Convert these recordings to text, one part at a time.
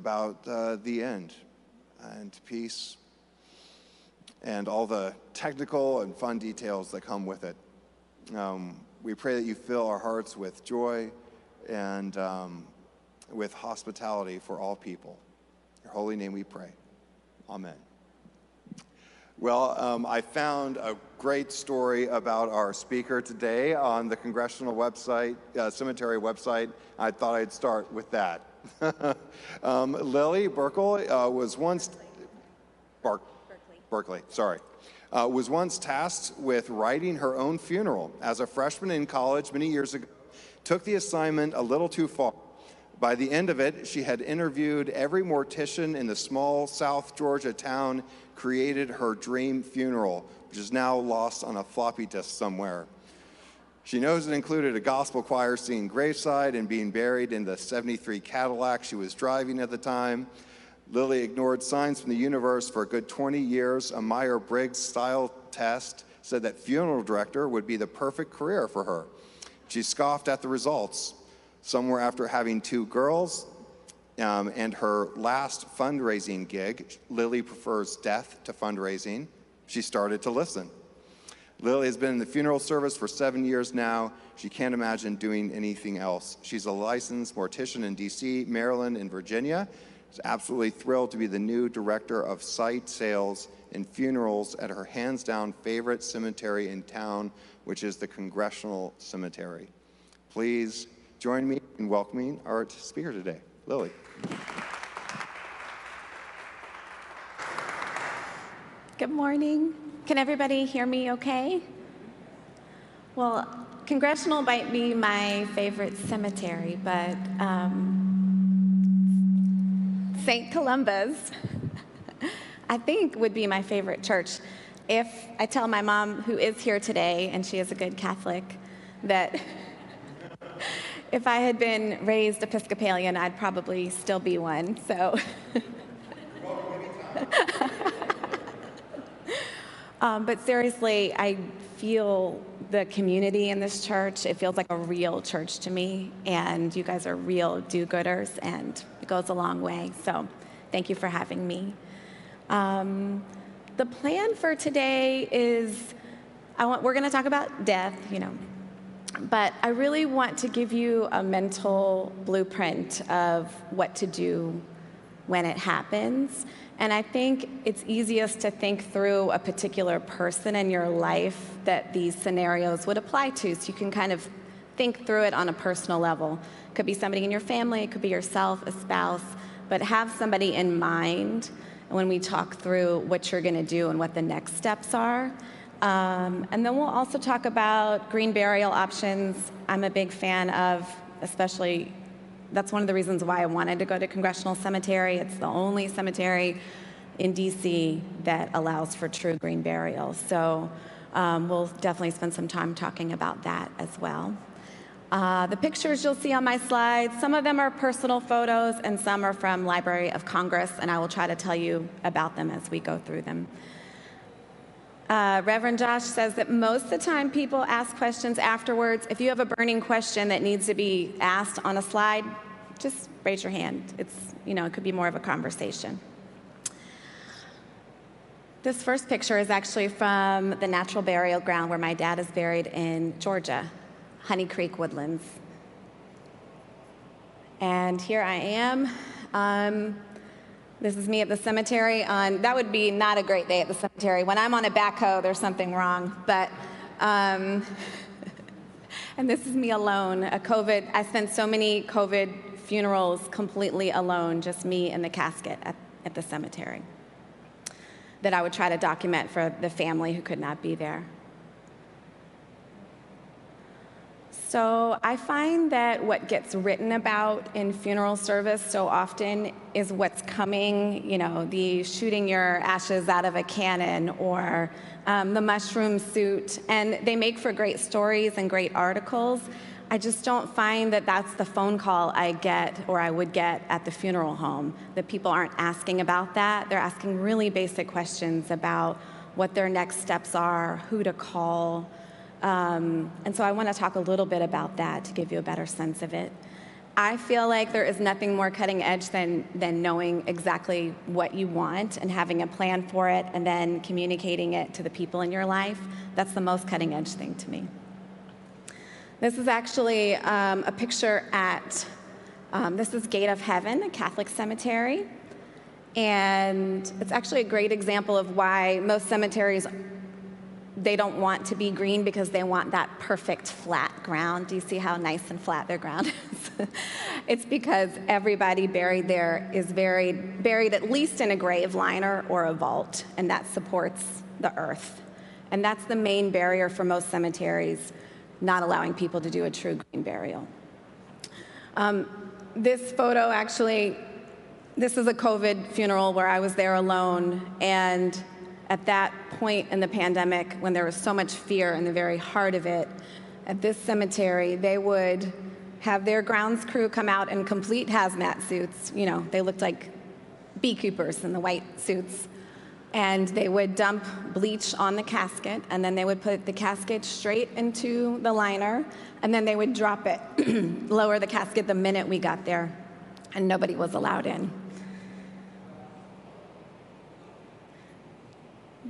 about uh, the end and peace and all the technical and fun details that come with it. Um, we pray that you fill our hearts with joy and um, with hospitality for all people. In your holy name we pray. Amen. Well, um, I found a great story about our speaker today on the congressional website, uh, cemetery website. I thought I'd start with that. um, Lily Burkle uh, was once Berkeley. Berkeley, sorry. Uh, was once tasked with writing her own funeral. As a freshman in college many years ago, took the assignment a little too far. By the end of it, she had interviewed every mortician in the small South Georgia town created her dream funeral, which is now lost on a floppy disk somewhere. She knows it included a gospel choir singing graveside and being buried in the 73 Cadillac she was driving at the time. Lily ignored signs from the universe for a good 20 years. A Myers Briggs style test said that funeral director would be the perfect career for her. She scoffed at the results. Somewhere after having two girls, um, and her last fundraising gig, Lily prefers death to fundraising. She started to listen. Lily has been in the funeral service for seven years now. She can't imagine doing anything else. She's a licensed mortician in DC, Maryland, and Virginia. She's absolutely thrilled to be the new director of site sales and funerals at her hands down favorite cemetery in town, which is the Congressional Cemetery. Please join me in welcoming our speaker today, Lily. Good morning. Can everybody hear me okay? Well, Congressional might be my favorite cemetery, but um, St. Columba's, I think, would be my favorite church. If I tell my mom, who is here today, and she is a good Catholic, that if I had been raised Episcopalian, I'd probably still be one. So. um, but seriously, I feel the community in this church. It feels like a real church to me, and you guys are real do-gooders, and it goes a long way. So, thank you for having me. Um, the plan for today is, I want, we're going to talk about death. You know, but I really want to give you a mental blueprint of what to do when it happens. And I think it's easiest to think through a particular person in your life that these scenarios would apply to. So you can kind of think through it on a personal level. It could be somebody in your family, it could be yourself, a spouse, but have somebody in mind when we talk through what you're going to do and what the next steps are. Um, and then we'll also talk about green burial options. I'm a big fan of, especially, that's one of the reasons why I wanted to go to Congressional Cemetery. It's the only cemetery in DC that allows for true green burial. So um, we'll definitely spend some time talking about that as well. Uh, the pictures you'll see on my slides, some of them are personal photos and some are from Library of Congress, and I will try to tell you about them as we go through them. Uh, Reverend Josh says that most of the time people ask questions afterwards. If you have a burning question that needs to be asked on a slide, just raise your hand. It's, you know, it could be more of a conversation. This first picture is actually from the natural burial ground where my dad is buried in Georgia, Honey Creek Woodlands. And here I am. Um, this is me at the cemetery on, that would be not a great day at the cemetery. When I'm on a backhoe, there's something wrong. But, um, and this is me alone. A COVID, I spent so many COVID funerals completely alone, just me in the casket at, at the cemetery, that I would try to document for the family who could not be there. So I find that what gets written about in funeral service so often is what's coming, you know, the shooting your ashes out of a cannon or um, the mushroom suit. And they make for great stories and great articles. I just don't find that that's the phone call I get or I would get at the funeral home, that people aren't asking about that. They're asking really basic questions about what their next steps are, who to call, um, and so I want to talk a little bit about that to give you a better sense of it. I feel like there is nothing more cutting edge than, than knowing exactly what you want and having a plan for it and then communicating it to the people in your life. That's the most cutting edge thing to me. This is actually um, a picture at, um, this is Gate of Heaven, a Catholic cemetery. And it's actually a great example of why most cemeteries they don't want to be green because they want that perfect flat ground. Do you see how nice and flat their ground is? it's because everybody buried there is buried, buried at least in a grave liner or a vault, and that supports the earth. And that's the main barrier for most cemeteries, not allowing people to do a true green burial. Um, this photo actually, this is a COVID funeral where I was there alone, and at that point in the pandemic, when there was so much fear in the very heart of it, at this cemetery, they would have their grounds crew come out in complete hazmat suits. You know, they looked like beekeepers in the white suits. And they would dump bleach on the casket, and then they would put the casket straight into the liner, and then they would drop it, lower the casket the minute we got there, and nobody was allowed in.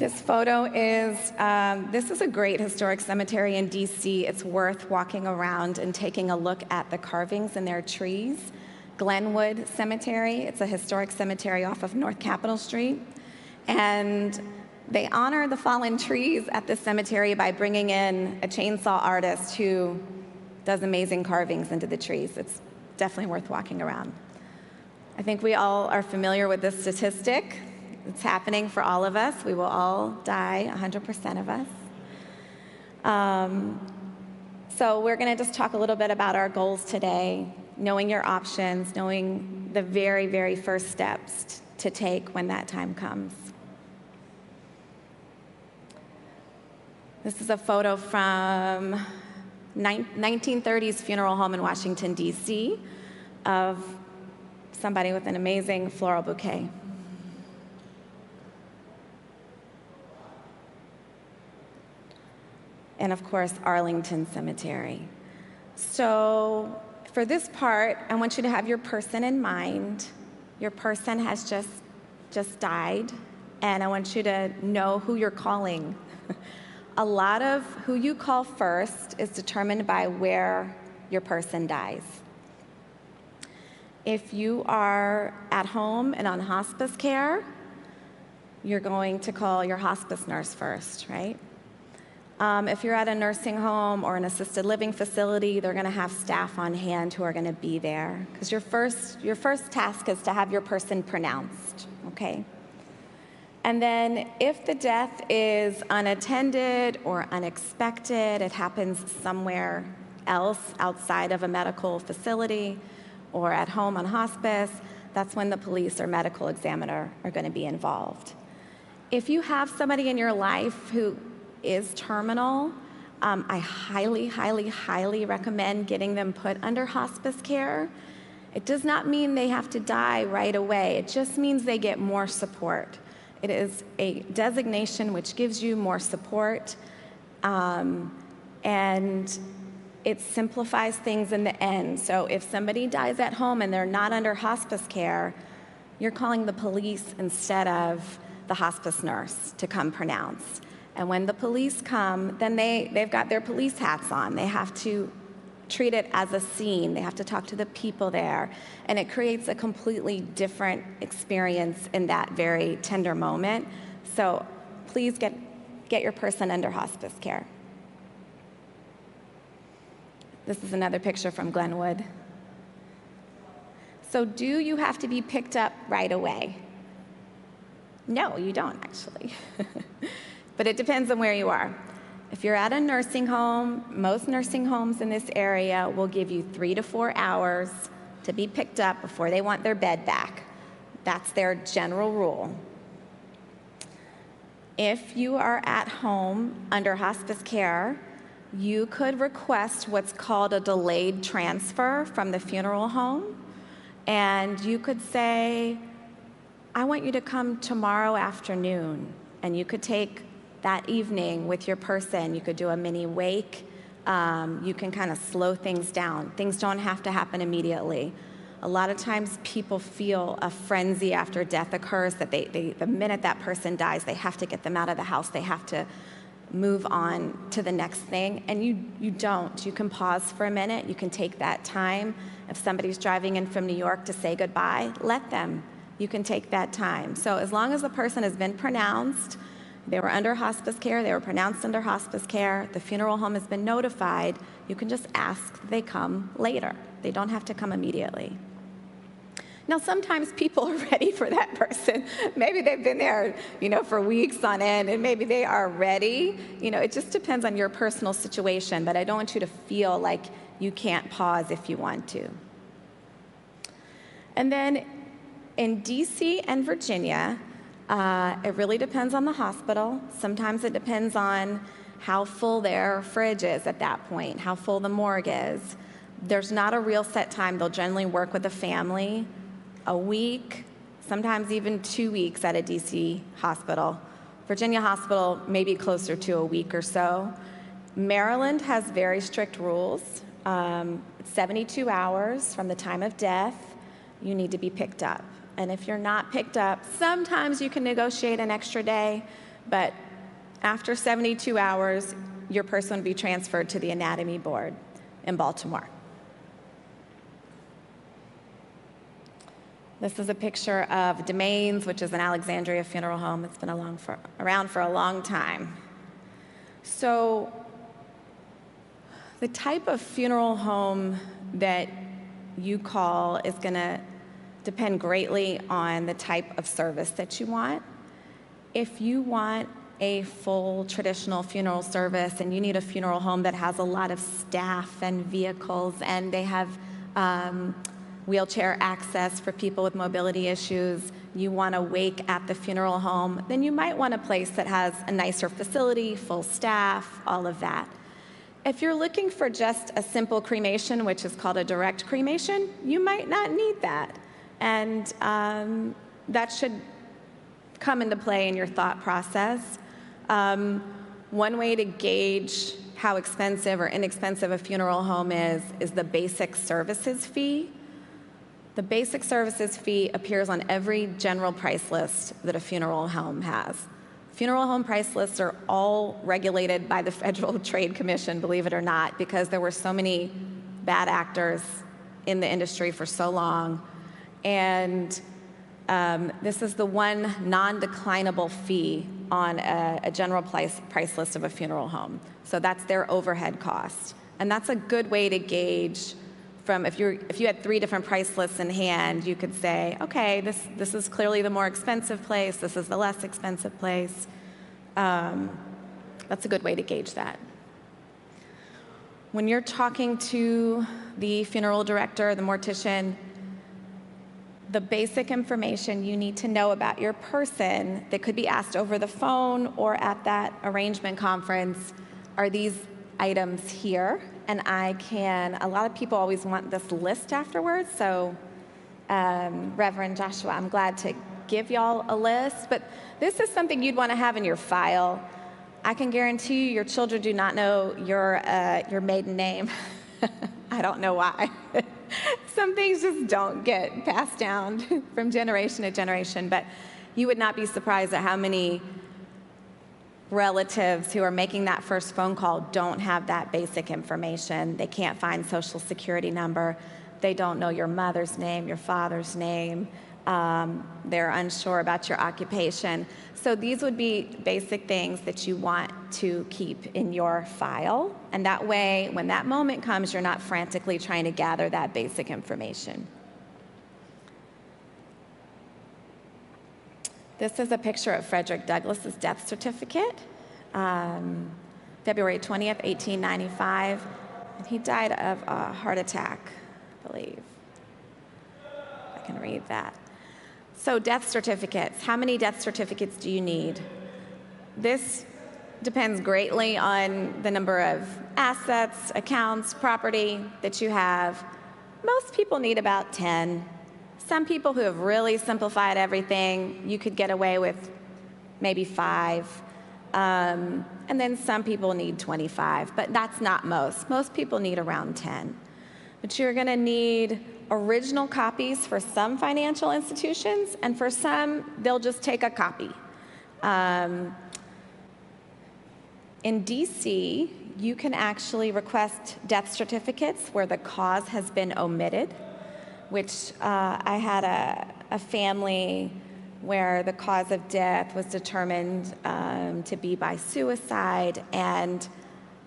This photo is, um, this is a great historic cemetery in DC. It's worth walking around and taking a look at the carvings in their trees. Glenwood Cemetery, it's a historic cemetery off of North Capitol Street. And they honor the fallen trees at this cemetery by bringing in a chainsaw artist who does amazing carvings into the trees. It's definitely worth walking around. I think we all are familiar with this statistic it's happening for all of us. We will all die, 100% of us. Um, so, we're going to just talk a little bit about our goals today, knowing your options, knowing the very, very first steps to take when that time comes. This is a photo from 1930s funeral home in Washington, D.C., of somebody with an amazing floral bouquet. And of course, Arlington Cemetery. So, for this part, I want you to have your person in mind. Your person has just just died, and I want you to know who you're calling. A lot of who you call first is determined by where your person dies. If you are at home and on hospice care, you're going to call your hospice nurse first, right? Um, if you're at a nursing home or an assisted living facility, they're going to have staff on hand who are going to be there because your first your first task is to have your person pronounced. Okay. And then, if the death is unattended or unexpected, it happens somewhere else outside of a medical facility or at home on hospice, that's when the police or medical examiner are going to be involved. If you have somebody in your life who is terminal, um, I highly, highly, highly recommend getting them put under hospice care. It does not mean they have to die right away, it just means they get more support. It is a designation which gives you more support um, and it simplifies things in the end. So if somebody dies at home and they're not under hospice care, you're calling the police instead of the hospice nurse to come pronounce. And when the police come, then they, they've got their police hats on. They have to treat it as a scene. They have to talk to the people there. And it creates a completely different experience in that very tender moment. So please get, get your person under hospice care. This is another picture from Glenwood. So, do you have to be picked up right away? No, you don't actually. but it depends on where you are. If you're at a nursing home, most nursing homes in this area will give you three to four hours to be picked up before they want their bed back. That's their general rule. If you are at home under hospice care, you could request what's called a delayed transfer from the funeral home. And you could say, I want you to come tomorrow afternoon. And you could take that evening with your person. You could do a mini wake Um, you can kind of slow things down. Things don't have to happen immediately. A lot of times people feel a frenzy after death occurs that they, they, the minute that person dies, they have to get them out of the house. They have to move on to the next thing. And you, you don't. You can pause for a minute. You can take that time. If somebody's driving in from New York to say goodbye, let them. You can take that time. So as long as the person has been pronounced, they were under hospice care, they were pronounced under hospice care, the funeral home has been notified, you can just ask they come later. They don't have to come immediately. Now, sometimes people are ready for that person. maybe they've been there, you know, for weeks on end, and maybe they are ready. You know, it just depends on your personal situation, but I don't want you to feel like you can't pause if you want to. And then in DC and Virginia, uh, it really depends on the hospital. Sometimes it depends on how full their fridge is at that point, how full the morgue is. There's not a real set time. They'll generally work with the family a week, sometimes even two weeks at a DC hospital. Virginia Hospital, maybe closer to a week or so. Maryland has very strict rules. Um, 72 hours from the time of death, you need to be picked up. And if you're not picked up, sometimes you can negotiate an extra day, but after 72 hours, your person would be transferred to the anatomy board in Baltimore. This is a picture of Demaine's, which is an Alexandria funeral home. It's been for, around for a long time. So, the type of funeral home that you call is going to depend greatly on the type of service that you want. If you want a full traditional funeral service and you need a funeral home that has a lot of staff and vehicles and they have um, wheelchair access for people with mobility issues, you want to wake at the funeral home, then you might want a place that has a nicer facility, full staff, all of that. If you're looking for just a simple cremation, which is called a direct cremation, you might not need that. And um, that should come into play in your thought process. Um, one way to gauge how expensive or inexpensive a funeral home is is the basic services fee. The basic services fee appears on every general price list that a funeral home has. Funeral home price lists are all regulated by the Federal Trade Commission, believe it or not, because there were so many bad actors in the industry for so long. And um, this is the one non declinable fee on a, a general price, price list of a funeral home. So that's their overhead cost. And that's a good way to gauge from if you if you had three different price lists in hand, you could say, okay, this this is clearly the more expensive place. This is the less expensive place. Um, that's a good way to gauge that. When you're talking to the funeral director, the mortician, the basic information you need to know about your person that could be asked over the phone or at that arrangement conference are these items here and I can, a lot of people always want this list afterwards. So, um, Reverend Joshua, I'm glad to give y'all a list, but this is something you'd want to have in your file. I can guarantee you your children do not know your, uh, your maiden name. I don't know why. Some things just don't get passed down from generation to generation, but you would not be surprised at how many relatives who are making that first phone call don't have that basic information. They can't find social security number. They don't know your mother's name, your father's name. Um, they're unsure about your occupation. So these would be basic things that you want to keep in your file. And that way, when that moment comes, you're not frantically trying to gather that basic information. This is a picture of Frederick Douglass's death certificate, um, February 20th, 1895. And he died of a heart attack, I believe. I can read that. So, death certificates. How many death certificates do you need? This depends greatly on the number of assets, accounts, property that you have. Most people need about 10. Some people who have really simplified everything, you could get away with maybe five. Um, and then some people need 25, but that's not most. Most people need around 10. But you're going to need original copies for some financial institutions, and for some, they'll just take a copy. Um, in DC, you can actually request death certificates where the cause has been omitted, which uh, I had a, a, family where the cause of death was determined um, to be by suicide, and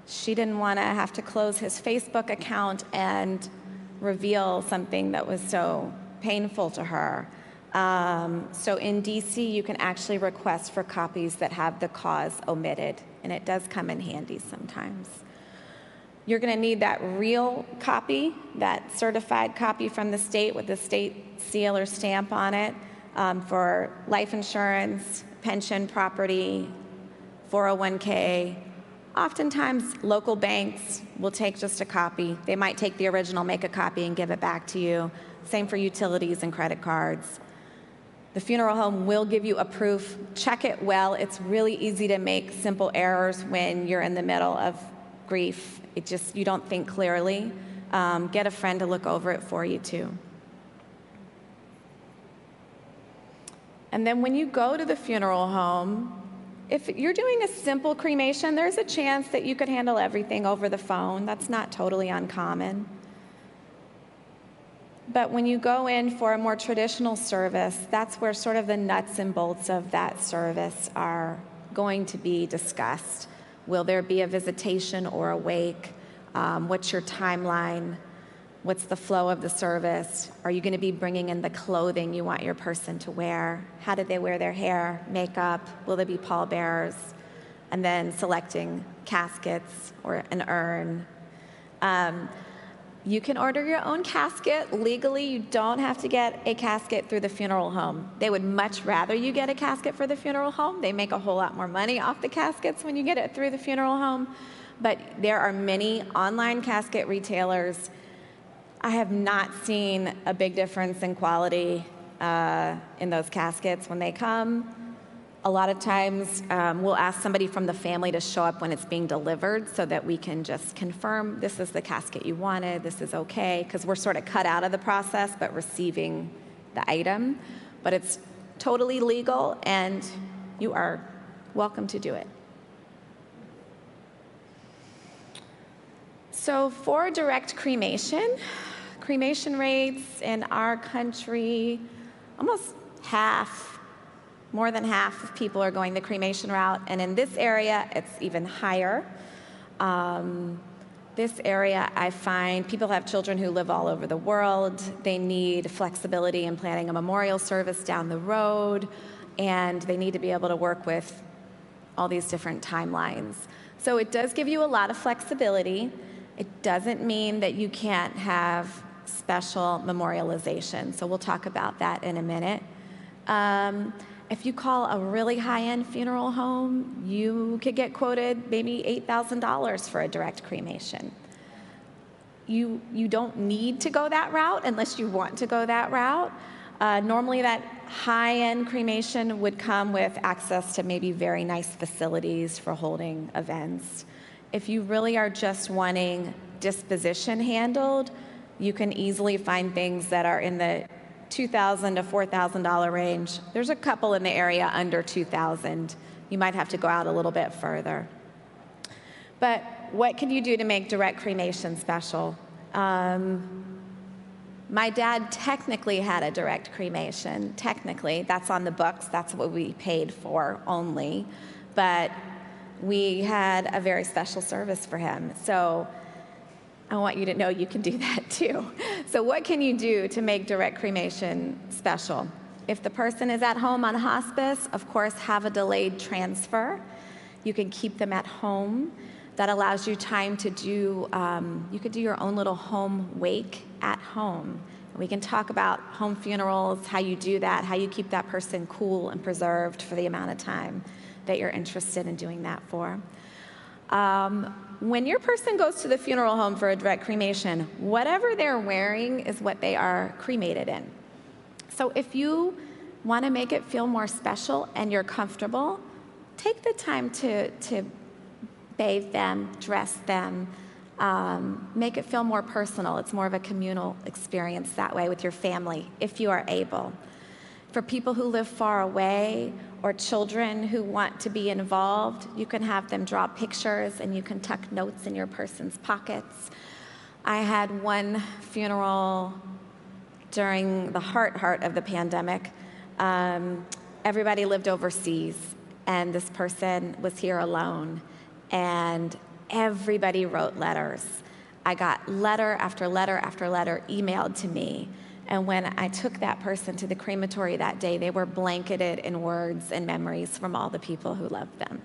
she didn't want to have to close his Facebook account and reveal something that was so painful to her. Um, so in DC, you can actually request for copies that have the cause omitted, and it does come in handy sometimes. You're going to need that real copy, that certified copy from the state with the state seal or stamp on it um, for life insurance, pension, property, 401k. Oftentimes, local banks will take just a copy. They might take the original, make a copy, and give it back to you. Same for utilities and credit cards. The funeral home will give you a proof. Check it well. It's really easy to make simple errors when you're in the middle of grief. It just, you don't think clearly. Um, get a friend to look over it for you, too. And then when you go to the funeral home, if you're doing a simple cremation, there's a chance that you could handle everything over the phone. That's not totally uncommon. But when you go in for a more traditional service, that's where sort of the nuts and bolts of that service are going to be discussed. Will there be a visitation or a wake? Um, what's your timeline? What's the flow of the service? Are you going to be bringing in the clothing you want your person to wear? How did they wear their hair, makeup? Will there be pallbearers? And then selecting caskets or an urn. Um, you can order your own casket. Legally, you don't have to get a casket through the funeral home. They would much rather you get a casket for the funeral home. They make a whole lot more money off the caskets when you get it through the funeral home. But there are many online casket retailers. I have not seen a big difference in quality uh, in those caskets when they come. A lot of times um, we'll ask somebody from the family to show up when it's being delivered so that we can just confirm this is the casket you wanted, this is okay, because we're sort of cut out of the process but receiving the item. But it's totally legal and you are welcome to do it. So, for direct cremation, cremation rates in our country, almost half more than half of people are going the cremation route, and in this area, it's even higher. Um, this area, I find people have children who live all over the world. They need flexibility in planning a memorial service down the road, and they need to be able to work with all these different timelines. So it does give you a lot of flexibility. It doesn't mean that you can't have special memorialization. So we'll talk about that in a minute. Um, if you call a really high end funeral home, you could get quoted maybe $8,000 for a direct cremation. You, you don't need to go that route unless you want to go that route. Uh, normally, that high end cremation would come with access to maybe very nice facilities for holding events. If you really are just wanting disposition handled, you can easily find things that are in the 2,000 to $4,000 range. There's a couple in the area under 2,000. You might have to go out a little bit further. But what can you do to make direct cremation special? Um, my dad technically had a direct cremation. Technically, that's on the books. That's what we paid for only. But we had a very special service for him. So I want you to know you can do that too. So, what can you do to make direct cremation special? If the person is at home on hospice, of course, have a delayed transfer. You can keep them at home. That allows you time to do, um, you could do your own little home wake at home. We can talk about home funerals, how you do that, how you keep that person cool and preserved for the amount of time that you're interested in doing that for. Um, when your person goes to the funeral home for a direct cremation, whatever they're wearing is what they are cremated in. So if you want to make it feel more special and you're comfortable, take the time to, to bathe them, dress them, um, make it feel more personal. It's more of a communal experience that way with your family, if you are able. For people who live far away or children who want to be involved, you can have them draw pictures and you can tuck notes in your person's pockets. I had one funeral during the heart heart of the pandemic. Um, everybody lived overseas, and this person was here alone, and everybody wrote letters. I got letter after letter after letter emailed to me. And when I took that person to the crematory that day, they were blanketed in words and memories from all the people who loved them.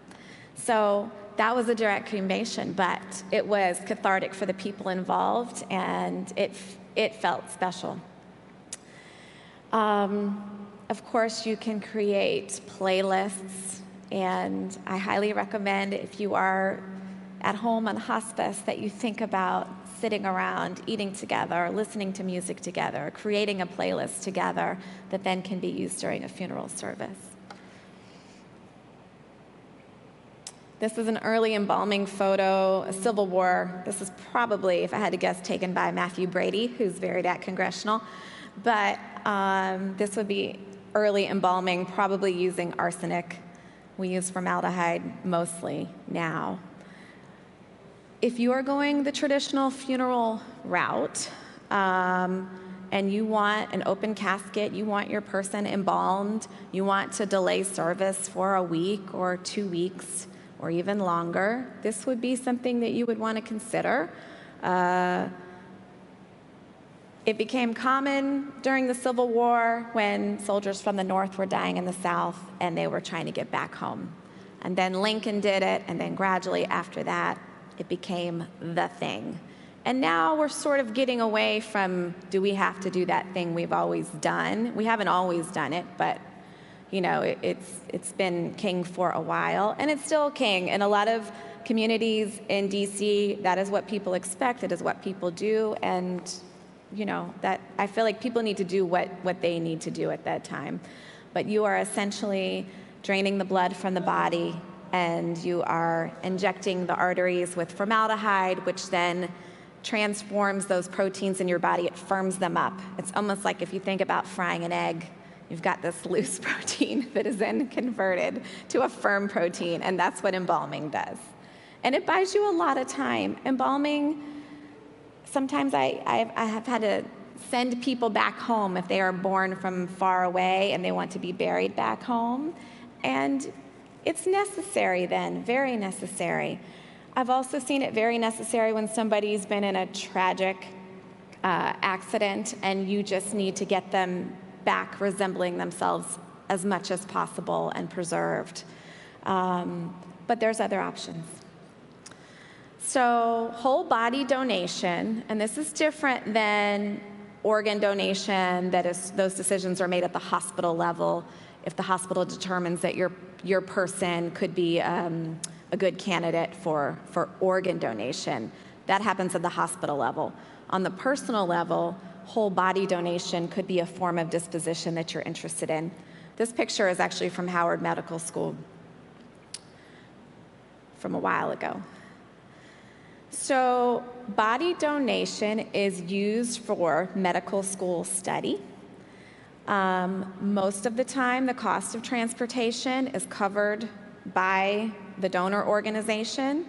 So that was a direct cremation, but it was cathartic for the people involved and it, it felt special. Um, of course, you can create playlists, and I highly recommend if you are at home on hospice that you think about sitting around, eating together, listening to music together, creating a playlist together that then can be used during a funeral service. This is an early embalming photo, a Civil War. This is probably, if I had to guess, taken by Mathew Brady, who's buried at Congressional. But um, this would be early embalming, probably using arsenic. We use formaldehyde mostly now. If you are going the traditional funeral route um, and you want an open casket, you want your person embalmed, you want to delay service for a week or two weeks or even longer, this would be something that you would want to consider. Uh, it became common during the Civil War when soldiers from the North were dying in the South and they were trying to get back home. And then Lincoln did it, and then gradually after that, it became the thing. And now we're sort of getting away from do we have to do that thing we've always done? We haven't always done it, but you know, it, it's it's been king for a while, and it's still king. In a lot of communities in DC, that is what people expect. It is what people do, and you know that I feel like people need to do what what they need to do at that time. But you are essentially draining the blood from the body and you are injecting the arteries with formaldehyde, which then transforms those proteins in your body. It firms them up. It's almost like if you think about frying an egg, you've got this loose protein that is then converted to a firm protein, and that's what embalming does. And it buys you a lot of time. Embalming, sometimes I, I, I have had to send people back home if they are born from far away and they want to be buried back home. And it's necessary then, very necessary. I've also seen it very necessary when somebody's been in a tragic uh, accident and you just need to get them back resembling themselves as much as possible and preserved. Um, but there's other options. So, whole body donation, and this is different than organ donation, that is, those decisions are made at the hospital level if the hospital determines that your, your person could be um, a good candidate for, for organ donation. That happens at the hospital level. On the personal level, whole body donation could be a form of disposition that you're interested in. This picture is actually from Howard Medical School from a while ago. So, body donation is used for medical school study. Um, most of the time, the cost of transportation is covered by the donor organization.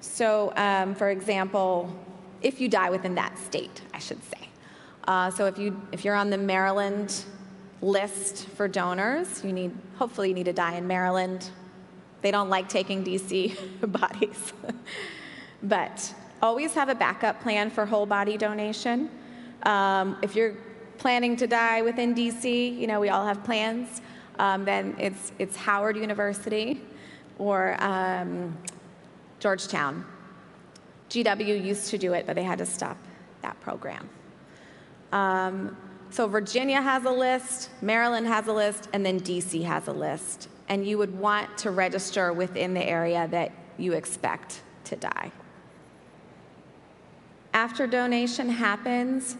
So, um, for example, if you die within that state, I should say. Uh, so, if you if you're on the Maryland list for donors, you need hopefully you need to die in Maryland. They don't like taking DC bodies, but always have a backup plan for whole body donation. Um, if you're planning to die within DC, you know, we all have plans, um, then it's, it's Howard University or um, Georgetown. GW used to do it, but they had to stop that program. Um, so Virginia has a list, Maryland has a list, and then DC has a list. And you would want to register within the area that you expect to die. After donation happens,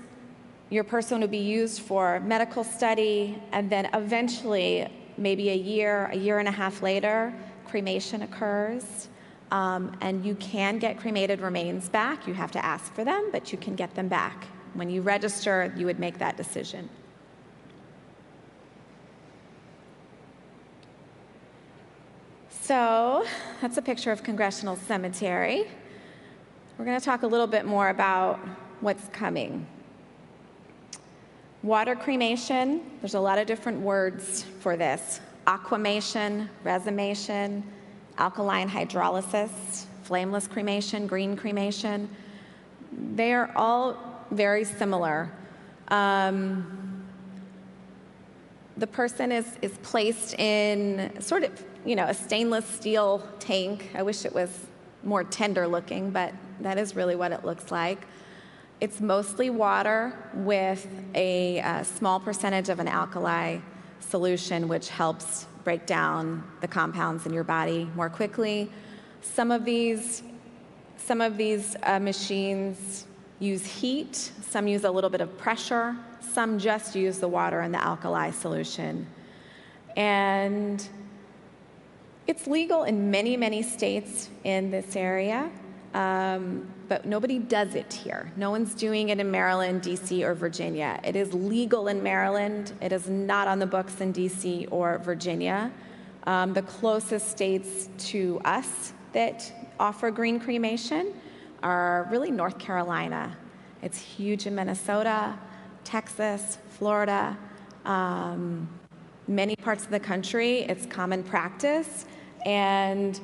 your person would be used for medical study, and then eventually, maybe a year, a year and a half later, cremation occurs. Um, and you can get cremated remains back. You have to ask for them, but you can get them back. When you register, you would make that decision. So that's a picture of Congressional Cemetery. We're going to talk a little bit more about what's coming. Water cremation, there's a lot of different words for this aquamation, resomation, alkaline hydrolysis, flameless cremation, green cremation. They are all very similar. Um, the person is, is placed in sort of, you know, a stainless steel tank. I wish it was more tender looking, but that is really what it looks like. It's mostly water with a, a small percentage of an alkali solution, which helps break down the compounds in your body more quickly. Some of these, some of these uh, machines use heat, some use a little bit of pressure, some just use the water and the alkali solution. And it's legal in many, many states in this area, um, but nobody does it here. No one's doing it in Maryland, DC, or Virginia. It is legal in Maryland. It is not on the books in DC or Virginia. Um, the closest states to us that offer green cremation are really North Carolina. It's huge in Minnesota, Texas, Florida, um, many parts of the country. It's common practice. And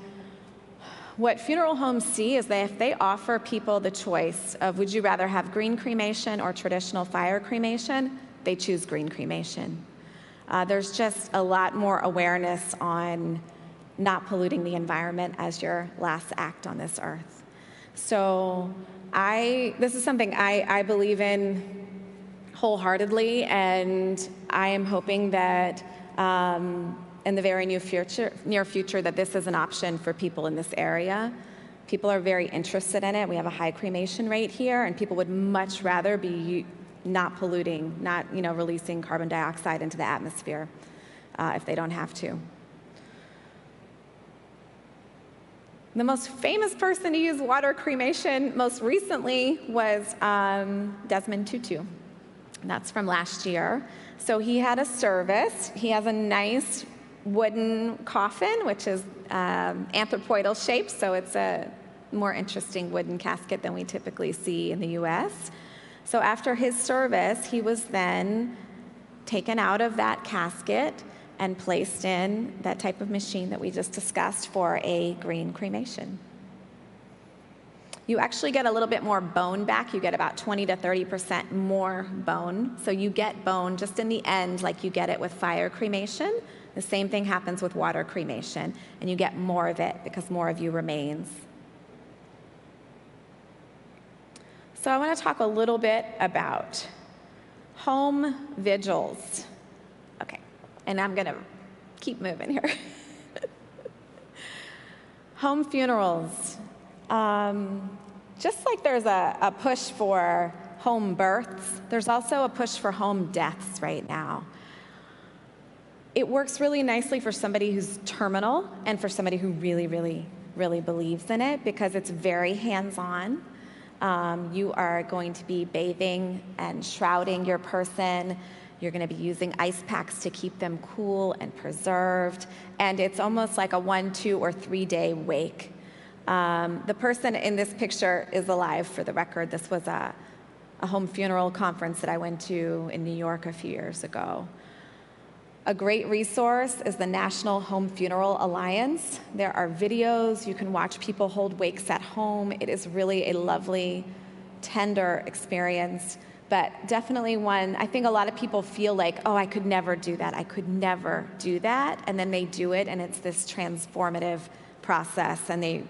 what funeral homes see is that if they offer people the choice of would you rather have green cremation or traditional fire cremation, they choose green cremation. Uh, there's just a lot more awareness on not polluting the environment as your last act on this earth. So I, this is something I, I believe in wholeheartedly, and I am hoping that um, in the very near future, near future that this is an option for people in this area. People are very interested in it. We have a high cremation rate here, and people would much rather be not polluting, not you know releasing carbon dioxide into the atmosphere uh, if they don't have to. The most famous person to use water cremation most recently was um, Desmond Tutu. That's from last year. So he had a service. He has a nice wooden coffin, which is um, anthropoidal shaped, so it's a more interesting wooden casket than we typically see in the US. So after his service, he was then taken out of that casket and placed in that type of machine that we just discussed for a green cremation. You actually get a little bit more bone back. You get about 20 to 30% more bone. So you get bone just in the end, like you get it with fire cremation, the same thing happens with water cremation, and you get more of it because more of you remains. So, I want to talk a little bit about home vigils. Okay, and I'm going to keep moving here. home funerals. Um, just like there's a, a push for home births, there's also a push for home deaths right now it works really nicely for somebody who's terminal and for somebody who really, really, really believes in it because it's very hands on. Um, you are going to be bathing and shrouding your person. You're going to be using ice packs to keep them cool and preserved. And it's almost like a one, two, or three day wake. Um, the person in this picture is alive for the record. This was a, a home funeral conference that I went to in New York a few years ago. A great resource is the National Home Funeral Alliance. There are videos, you can watch people hold wakes at home. It is really a lovely, tender experience, but definitely one, I think a lot of people feel like, oh, I could never do that. I could never do that. And then they do it, and it's this transformative process, and they,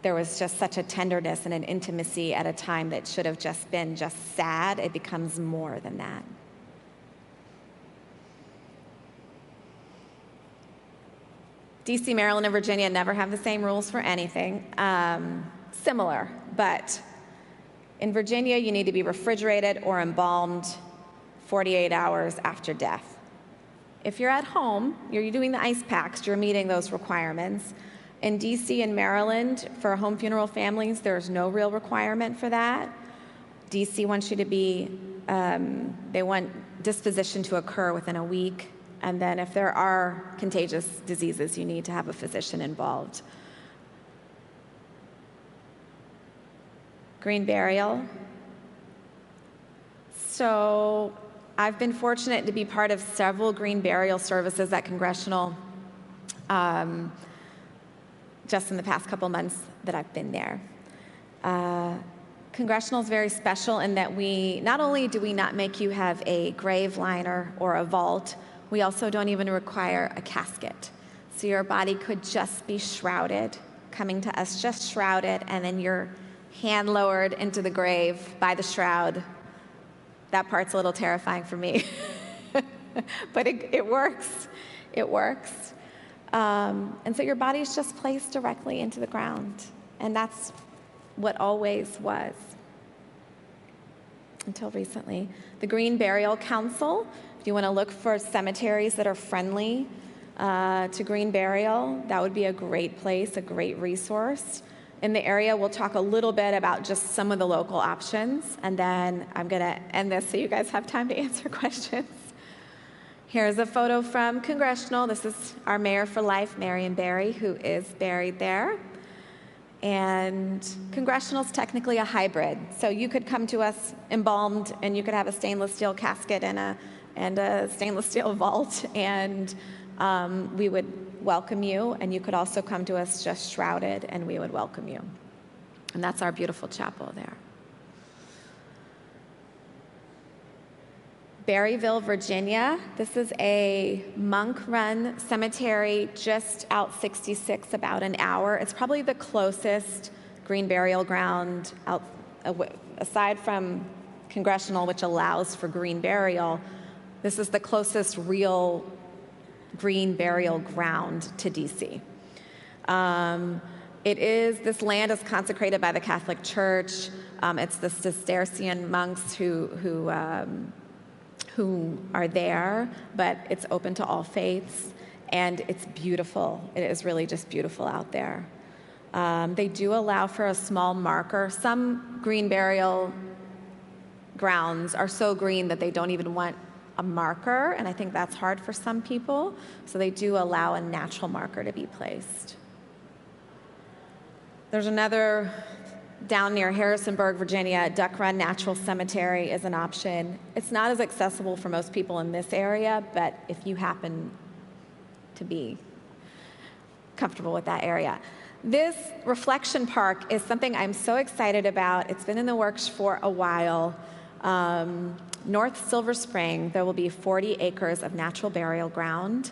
there was just such a tenderness and an intimacy at a time that should have just been just sad. It becomes more than that. DC, Maryland, and Virginia never have the same rules for anything. Um, similar, but in Virginia, you need to be refrigerated or embalmed 48 hours after death. If you're at home, you're doing the ice packs, you're meeting those requirements. In DC and Maryland, for home funeral families, there's no real requirement for that. DC wants you to be, um, they want disposition to occur within a week. And then if there are contagious diseases, you need to have a physician involved. Green burial. So I've been fortunate to be part of several green burial services at Congressional um, just in the past couple months that I've been there. Uh, Congressional is very special in that we not only do we not make you have a grave liner or a vault, we also don't even require a casket. So your body could just be shrouded, coming to us just shrouded, and then your hand lowered into the grave by the shroud. That part's a little terrifying for me, but it, it, works. It works. Um, and so your body's just placed directly into the ground, and that's what always was until recently. The Green Burial Council, you want to look for cemeteries that are friendly uh, to green burial, that would be a great place, a great resource. In the area, we'll talk a little bit about just some of the local options, and then I'm going to end this so you guys have time to answer questions. Here's a photo from Congressional. This is our mayor for life, Marion Barry, who is buried there. And Congressional is technically a hybrid. So you could come to us embalmed and you could have a stainless steel casket and a, and a stainless steel vault, and um, we would welcome you. And you could also come to us just shrouded, and we would welcome you. And that's our beautiful chapel there. Berryville, Virginia. This is a monk run cemetery just out 66, about an hour. It's probably the closest green burial ground out, aside from congressional, which allows for green burial. This is the closest real green burial ground to DC. Um, it is, this land is consecrated by the Catholic Church. Um, it's the Cistercian monks who, who um, who are there, but it's open to all faiths, and it's beautiful. It is really just beautiful out there. Um, they do allow for a small marker. Some green burial grounds are so green that they don't even want a marker, and I think that's hard for some people. So they do allow a natural marker to be placed. There's another down near Harrisonburg, Virginia, Duck Run Natural Cemetery is an option. It's not as accessible for most people in this area, but if you happen to be comfortable with that area. This reflection park is something I'm so excited about. It's been in the works for a while. Um, North Silver Spring, there will be 40 acres of natural burial ground.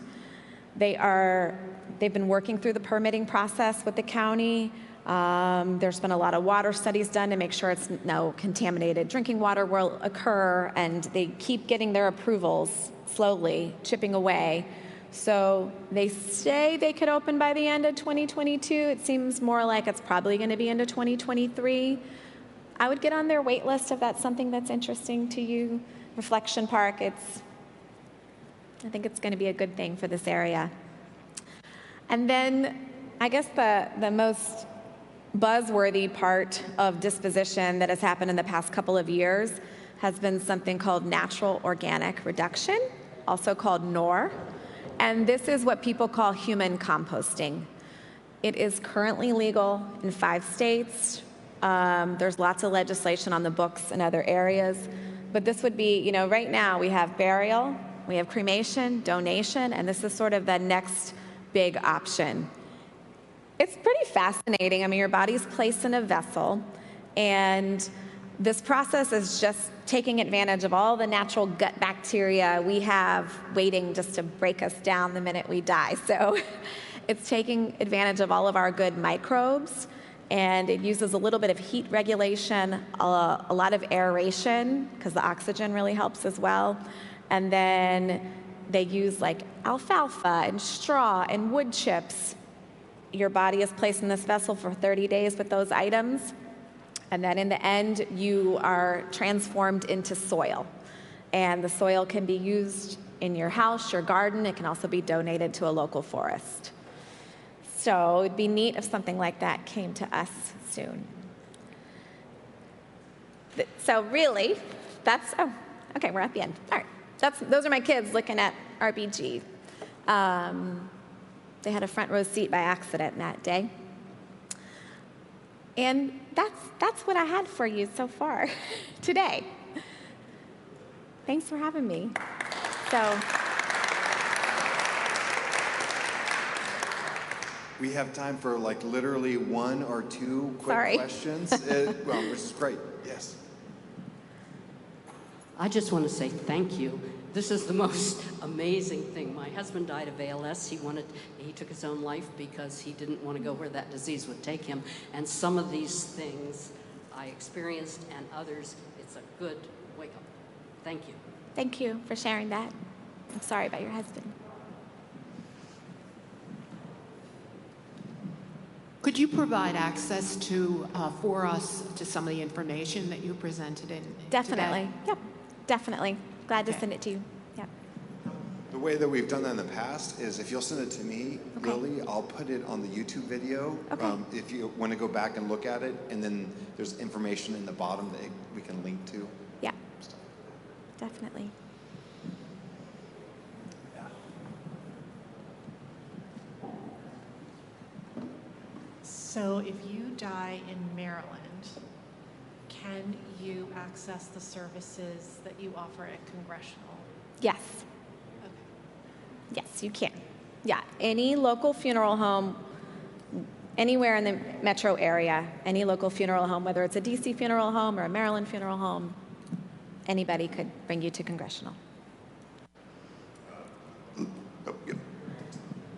They are, they've been working through the permitting process with the county. Um, there's been a lot of water studies done to make sure it's no contaminated drinking water will occur, and they keep getting their approvals slowly, chipping away. So they say they could open by the end of 2022. It seems more like it's probably going to be into 2023. I would get on their wait list if that's something that's interesting to you. Reflection Park, it's, I think it's going to be a good thing for this area. And then I guess the, the most buzzworthy part of disposition that has happened in the past couple of years has been something called natural organic reduction, also called NOR. And this is what people call human composting. It is currently legal in five states. Um, there's lots of legislation on the books in other areas. But this would be, you know, right now we have burial, we have cremation, donation, and this is sort of the next big option. It's pretty fascinating. I mean, your body's placed in a vessel, and this process is just taking advantage of all the natural gut bacteria we have waiting just to break us down the minute we die. So it's taking advantage of all of our good microbes, and it uses a little bit of heat regulation, a, a lot of aeration, because the oxygen really helps as well. And then they use like alfalfa and straw and wood chips your body is placed in this vessel for 30 days with those items. And then in the end, you are transformed into soil. And the soil can be used in your house, your garden. It can also be donated to a local forest. So it'd be neat if something like that came to us soon. So really, that's, oh, okay, we're at the end. All right. That's, those are my kids looking at RBG. Um, they had a front row seat by accident that day. And that's, that's what I had for you so far today. Thanks for having me. So, We have time for like literally one or two quick Sorry. questions, uh, well, which is great, yes. I just want to say thank you. This is the most amazing thing. My husband died of ALS. He wanted, he took his own life because he didn't want to go where that disease would take him. And some of these things I experienced and others, it's a good wake up. Thank you. thank you for sharing that. I'm sorry about your husband. Could you provide access to, uh, for us, to some of the information that you presented in? Definitely. today? Yep, definitely. Glad to send it to you. Yep. The way that we've done that in the past is if you'll send it to me, Okay. Lily, I'll put it on the YouTube video. Okay. um, If you want to go back and look at it, and then there's information in the bottom that we can link to. Yeah, definitely. So if you die in Maryland, can you access the services that you offer at Congressional? Yes, Okay. yes, you can. Yeah, any local funeral home, anywhere in the metro area, any local funeral home, whether it's a DC funeral home or a Maryland funeral home, anybody could bring you to Congressional. Oh, yep.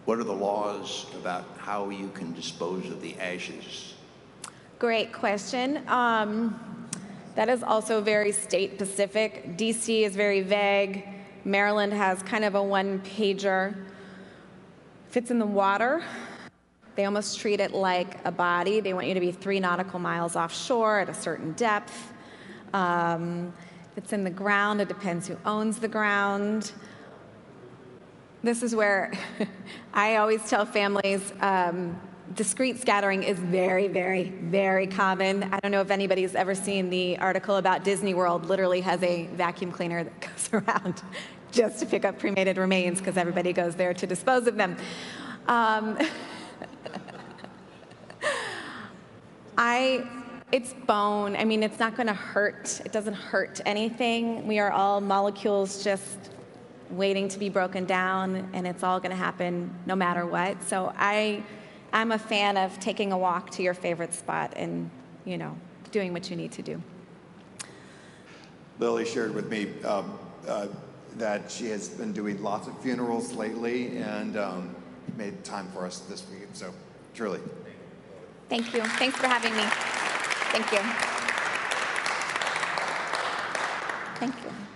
What are the laws about how you can dispose of the ashes? Great question. Um, that is also very state specific. DC is very vague. Maryland has kind of a one pager. If it's in the water, they almost treat it like a body. They want you to be three nautical miles offshore at a certain depth. Um, if it's in the ground, it depends who owns the ground. This is where I always tell families um, discreet scattering is very, very, very common. I don't know if anybody's ever seen the article about Disney World, literally has a vacuum cleaner that goes around just to pick up cremated remains because everybody goes there to dispose of them. Um, I, it's bone. I mean, it's not going to hurt. It doesn't hurt anything. We are all molecules just waiting to be broken down, and it's all going to happen no matter what. So I, I'm a fan of taking a walk to your favorite spot and, you know, doing what you need to do. Lily shared with me um, uh, that she has been doing lots of funerals lately and um, made time for us this week. So truly, Thank you. Thanks for having me. Thank you. Thank you.